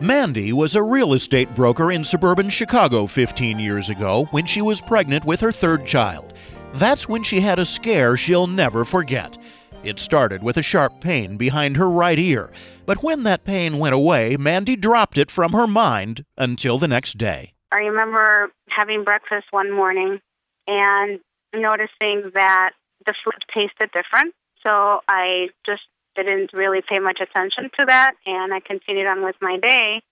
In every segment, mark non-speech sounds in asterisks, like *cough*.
Mandy was a real estate broker in suburban Chicago 15 years ago when she was pregnant with her third child. That's when she had a scare she'll never forget. It started with a sharp pain behind her right ear, but when that pain went away, Mandy dropped it from her mind until the next day. I remember having breakfast one morning and noticing that the food tasted different. So I just didn't really pay much attention to that and I continued on with my day.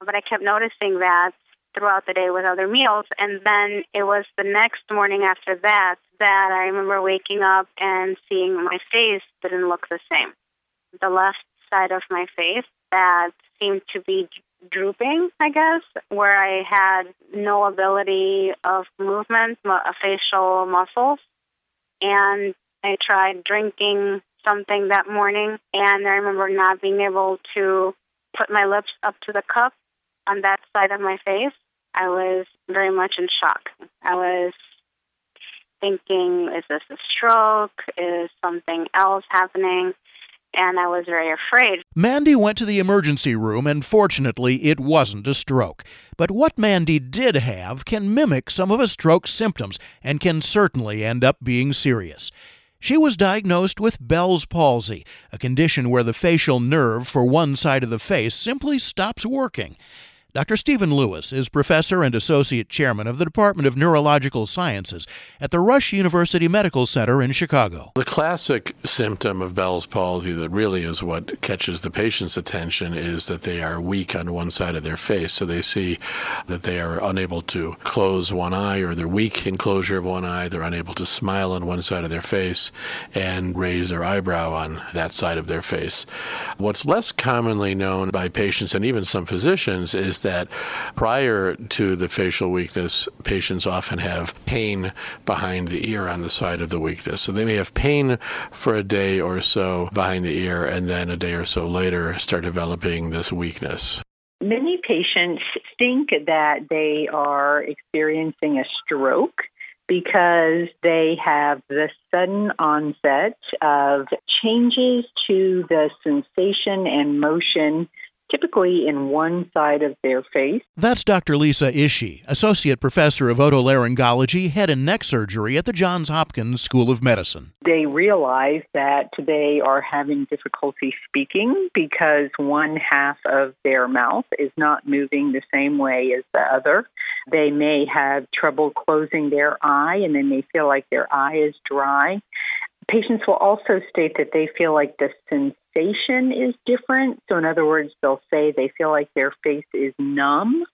But I kept noticing that throughout the day with other meals. And then it was the next morning after that that I remember waking up and seeing my face didn't look the same. The left side of my face that seemed to be drooping, I guess, where I had no ability of movement, facial muscles. And I tried drinking something that morning, and I remember not being able to put my lips up to the cup on that side of my face. I was very much in shock. I was thinking, is this a stroke? Is something else happening? And I was very afraid. Mandy went to the emergency room, and fortunately, it wasn't a stroke. But what Mandy did have can mimic some of a stroke's symptoms and can certainly end up being serious. She was diagnosed with Bell's palsy, a condition where the facial nerve for one side of the face simply stops working. Dr. Stephen Lewis is professor and associate chairman of the Department of Neurological Sciences at the Rush University Medical Center in Chicago. The classic symptom of Bell's palsy that really is what catches the patient's attention is that they are weak on one side of their face. So they see that they are unable to close one eye or they're weak in closure of one eye. They're unable to smile on one side of their face and raise their eyebrow on that side of their face. What's less commonly known by patients and even some physicians is that prior to the facial weakness, patients often have pain behind the ear on the side of the weakness. So they may have pain for a day or so behind the ear, and then a day or so later start developing this weakness. Many patients think that they are experiencing a stroke because they have the sudden onset of changes to the sensation and motion typically in one side of their face. That's Dr. Lisa Ishii, Associate Professor of Otolaryngology, Head and Neck Surgery at the Johns Hopkins School of Medicine. They realize that they are having difficulty speaking because one half of their mouth is not moving the same way as the other. They may have trouble closing their eye and they may feel like their eye is dry. Patients will also state that they feel like the sensation is different. So, in other words, they'll say they feel like their face is numb.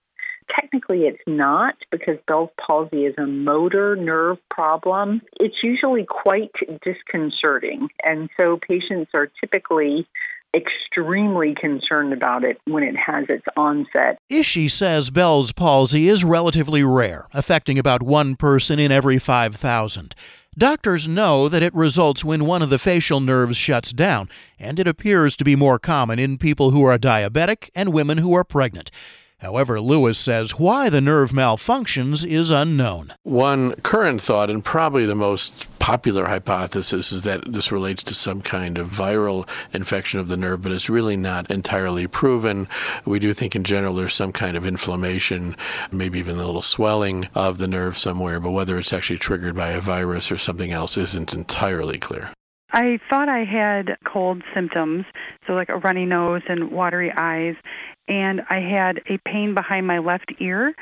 Technically, it's not because Bell's palsy is a motor nerve problem. It's usually quite disconcerting. And so, patients are typically extremely concerned about it when it has its onset. Ishii says Bell's palsy is relatively rare, affecting about one person in every 5,000. Doctors know that it results when one of the facial nerves shuts down, and it appears to be more common in people who are diabetic and women who are pregnant. However, Lewis says why the nerve malfunctions is unknown. One current thought, and probably the most popular hypothesis, is that this relates to some kind of viral infection of the nerve, but it's really not entirely proven. We do think in general there's some kind of inflammation, maybe even a little swelling of the nerve somewhere, but whether it's actually triggered by a virus or something else isn't entirely clear. I thought I had cold symptoms, so like a runny nose and watery eyes, and I had a pain behind my left ear,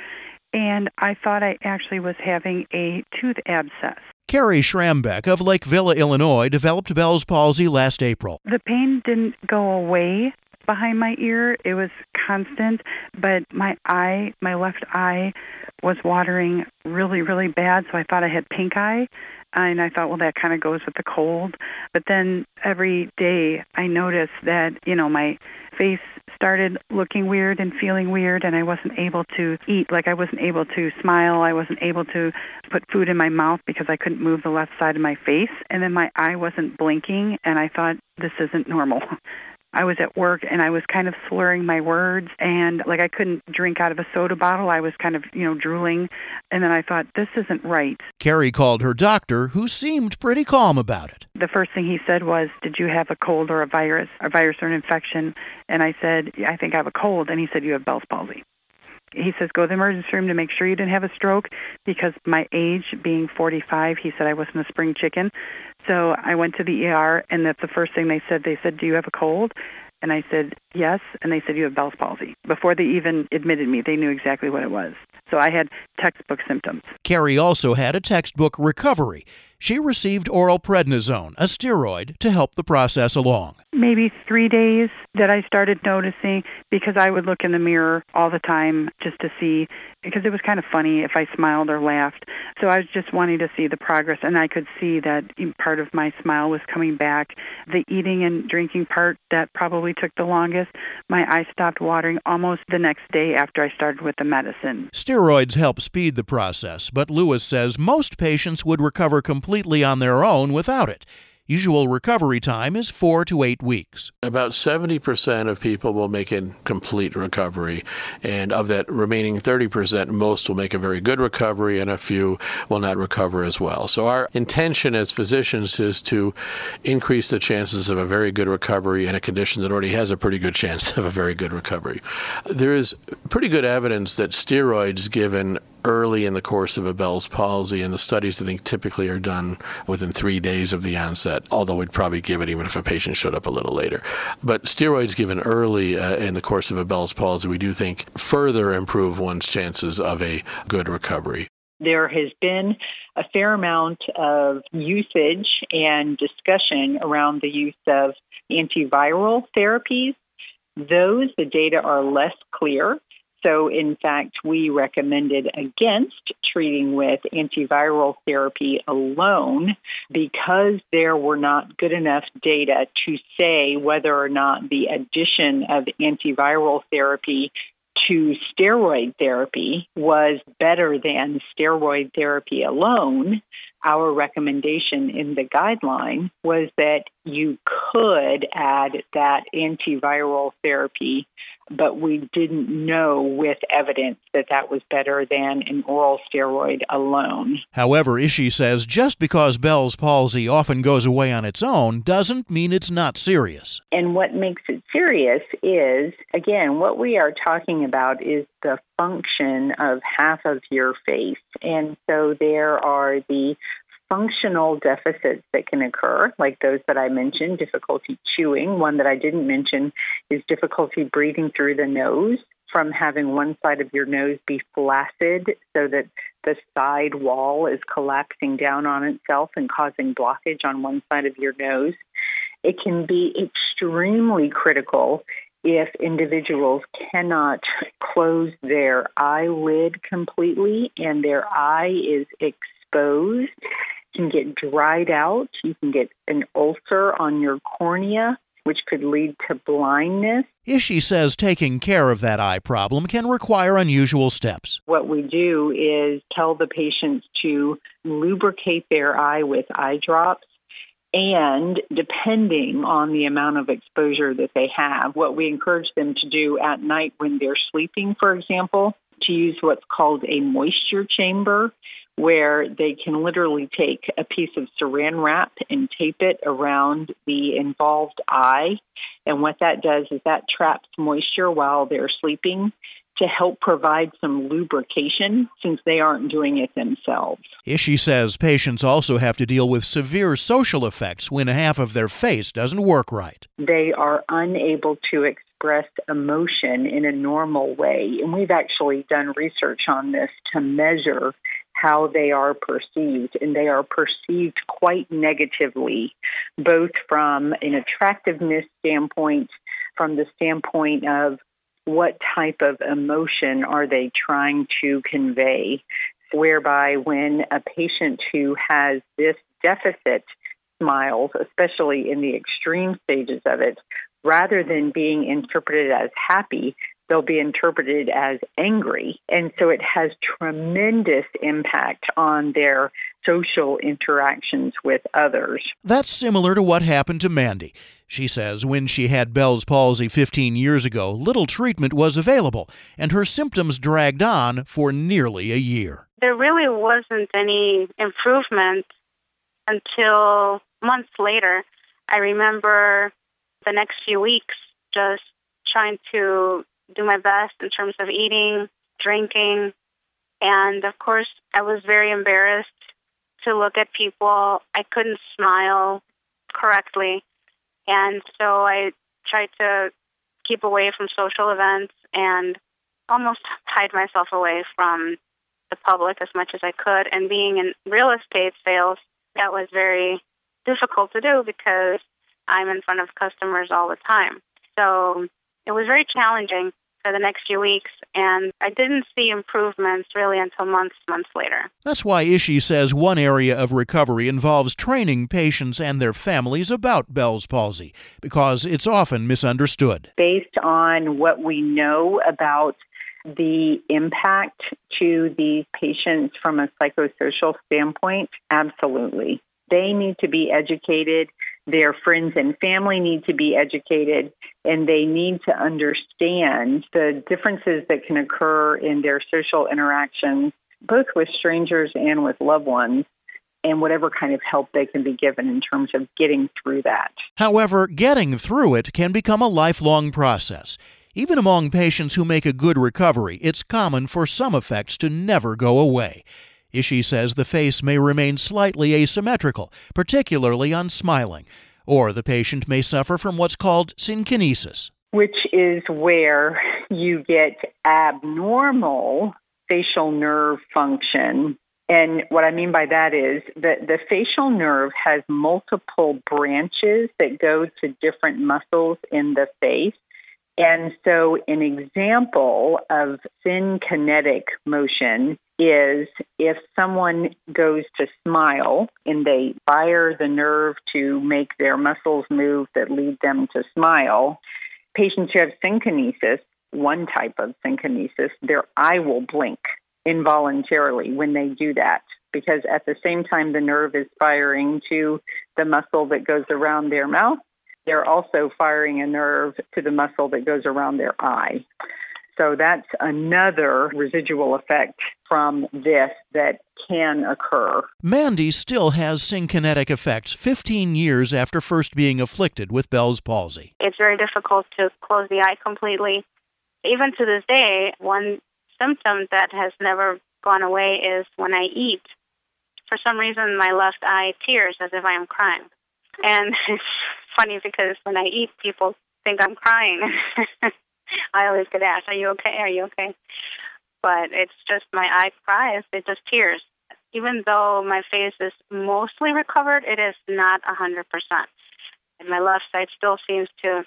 and I thought I actually was having a tooth abscess. Carrie Schrambeck of Lake Villa, Illinois, developed Bell's palsy last April. The pain didn't go away behind my ear. It was constant, but my eye, my left eye, was watering really, really bad, so I thought I had pink eye. And I thought, well, that kind of goes with the cold. But then every day I noticed that, you know, my face started looking weird and feeling weird and I wasn't able to eat like I wasn't able to smile I wasn't able to put food in my mouth because I couldn't move the left side of my face and then my eye wasn't blinking and I thought this isn't normal *laughs* I was at work and I was kind of slurring my words and like I couldn't drink out of a soda bottle. I was kind of, you know, drooling. And then I thought, this isn't right. Carrie called her doctor, who seemed pretty calm about it. The first thing he said was, Did you have a cold or a virus, a virus or an infection? And I said, I think I have a cold. And he said, You have Bell's palsy he says go to the emergency room to make sure you didn't have a stroke because my age being 45 he said i wasn't a spring chicken. So i went to the er and that's the first thing they said. They said do you have a cold? And i said yes. And they said you have bell's palsy. Before they even admitted me they knew exactly what it was. So i had textbook symptoms. Carrie also had a textbook recovery she received oral prednisone a steroid to help the process along maybe three days that I started noticing because I would look in the mirror all the time just to see because it was kind of funny if I smiled or laughed. So I was just wanting to see the progress, and I could see that part of my smile was coming back. The eating and drinking part that probably took the longest. My eyes stopped watering almost the next day after I started with the medicine. Steroids help speed the process, but Lewis says most patients would recover completely on their own without it. Usual recovery time is four to eight weeks. About 70% of people will make a complete recovery. And of that remaining 30%, most will make a very good recovery, and a few will not recover as well. So, our intention as physicians is to increase the chances of a very good recovery in a condition that already has a pretty good chance *laughs* of a very good recovery. There is pretty good evidence that steroids given early in the course of a Bell's palsy, and the studies I think typically are done within three days of the onset, although we'd probably give it even if a patient showed up a little later. But steroids given early uh, in the course of a Bell's palsy, we do think further improve one's chances of a good recovery. There has been a fair amount of usage and discussion around the use of antiviral therapies. Those, the data are less clear. So, in fact, we recommended against treating with antiviral therapy alone because there were not good enough data to say whether or not the addition of antiviral therapy to steroid therapy was better than steroid therapy alone. Our recommendation in the guideline was that you could add that antiviral therapy but we didn't know with evidence that that was better than an oral steroid alone. However, Ishii says just because Bell's palsy often goes away on its own doesn't mean it's not serious. And what makes it serious is, again, what we are talking about is the function of half of your face. And so there are the functional deficits that can occur, like those that I mentioned difficulty chewing. One that I didn't mention is difficulty breathing through the nose from having one side of your nose be flaccid so that the side wall is collapsing down on itself and causing blockage on one side of your nose. It can be extremely critical if individuals cannot close their eyelid completely and their eye is exposed can get dried out. You can get an ulcer on your cornea, which could lead to blindness. Ishii says taking care of that eye problem can require unusual steps. What we do is tell the patients to lubricate their eye with eye drops. And depending on the amount of exposure that they have, what we encourage them to do at night when they're sleeping, for example, to use what's called a moisture chamber where they can literally take a piece of saran wrap and tape it around the involved eye. And what that does is that traps moisture while they're sleeping to help provide some lubrication since they aren't doing it themselves. Ishii says patients also have to deal with severe social effects when half of their face doesn't work right. They are unable to express emotion in a normal way. And we've actually done research on this to measure how they are perceived, and they are perceived quite negatively, both from an attractiveness standpoint, from the standpoint of what type of emotion are they trying to convey, whereby when a patient who has this deficit smiles, especially in the extreme stages of it, rather than being interpreted as happy, they'll be interpreted as angry. And so it has tremendous impact on their social interactions with others. That's similar to what happened to Mandy. She says when she had Bell's palsy 15 years ago, little treatment was available, and her symptoms dragged on for nearly a year. There really wasn't any improvement until months later. I remember the next few weeks just trying to do my best in terms of eating, drinking, and of course, I was very embarrassed to look at people. I couldn't smile correctly. And so I tried to keep away from social events and almost hide myself away from the public as much as I could. And being in real estate sales, that was very difficult to do because I'm in front of customers all the time. So it was very challenging for the next few weeks, and I didn't see improvements really until months, months later. That's why Ishii says one area of recovery involves training patients and their families about Bell's palsy, because it's often misunderstood. Based on what we know about the impact to these patients from a psychosocial standpoint, absolutely. They need to be educated their friends and family need to be educated and they need to understand the differences that can occur in their social interactions, both with strangers and with loved ones and whatever kind of help they can be given in terms of getting through that. However, getting through it can become a lifelong process. Even among patients who make a good recovery, it's common for some effects to never go away. Ishii says the face may remain slightly asymmetrical, particularly on smiling, or the patient may suffer from what's called synkinesis, which is where you get abnormal facial nerve function. And what I mean by that is that the facial nerve has multiple branches that go to different muscles in the face. And so, an example of synkinetic motion is if someone goes to smile and they fire the nerve to make their muscles move that lead them to smile, patients who have synkinesis, one type of synkinesis, their eye will blink involuntarily when they do that because at the same time the nerve is firing to the muscle that goes around their mouth, they're also firing a nerve to the muscle that goes around their eye. So that's another residual effect from this that can occur. Mandy still has synkinetic effects 15 years after first being afflicted with Bell's palsy. It's very difficult to close the eye completely. Even to this day, one symptom that has never gone away is when I eat. For some reason, my left eye tears as if I am crying. And *laughs* it's funny because when I eat, people think I'm crying. *laughs* *laughs* I always get asked, "Are you okay? Are you okay?" But it's just my eye cries. It's just tears. Even though my face is mostly recovered, it is not a hundred percent. And my left side still seems to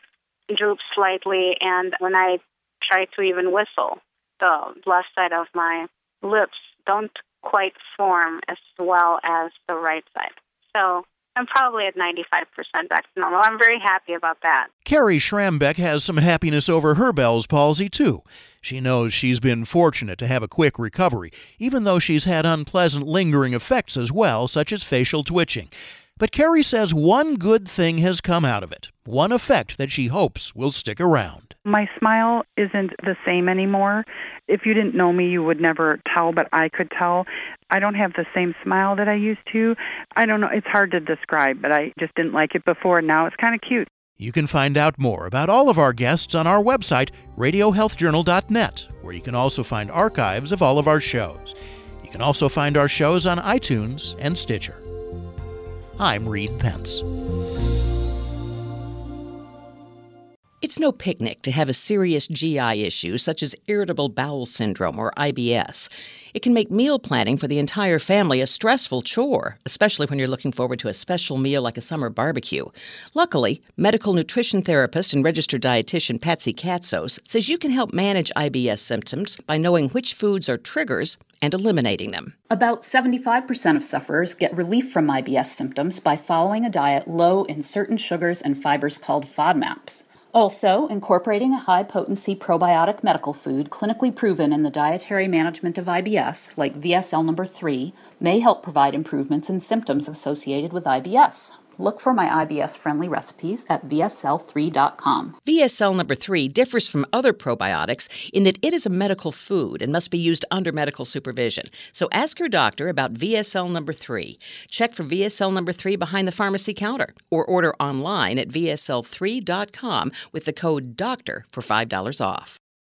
droop slightly. And when I try to even whistle, the left side of my lips don't quite form as well as the right side. So I'm probably at 95% back to normal. I'm very happy about that. Carrie Schrambeck has some happiness over her Bell's palsy, too. She knows she's been fortunate to have a quick recovery, even though she's had unpleasant lingering effects as well, such as facial twitching. But Carrie says one good thing has come out of it, one effect that she hopes will stick around. My smile isn't the same anymore. If you didn't know me, you would never tell, but I could tell. I don't have the same smile that I used to. I don't know. It's hard to describe, but I just didn't like it before. And now it's kind of cute. You can find out more about all of our guests on our website, radiohealthjournal.net, where you can also find archives of all of our shows. You can also find our shows on iTunes and Stitcher. I'm Reed Pence. It's no picnic to have a serious GI issue such as irritable bowel syndrome or IBS. It can make meal planning for the entire family a stressful chore, especially when you're looking forward to a special meal like a summer barbecue. Luckily, medical nutrition therapist and registered dietitian Patsy Catsos says you can help manage IBS symptoms by knowing which foods are triggers and eliminating them. About 75% of sufferers get relief from IBS symptoms by following a diet low in certain sugars and fibers called FODMAPs. Also, incorporating a high potency probiotic medical food clinically proven in the dietary management of IBS, like VSL number 3, may help provide improvements in symptoms associated with IBS. Look for my IBS friendly recipes at VSL3.com. VSL number 3 differs from other probiotics in that it is a medical food and must be used under medical supervision. So ask your doctor about VSL number 3. Check for VSL number 3 behind the pharmacy counter or order online at VSL3.com with the code DOCTOR for $5 off.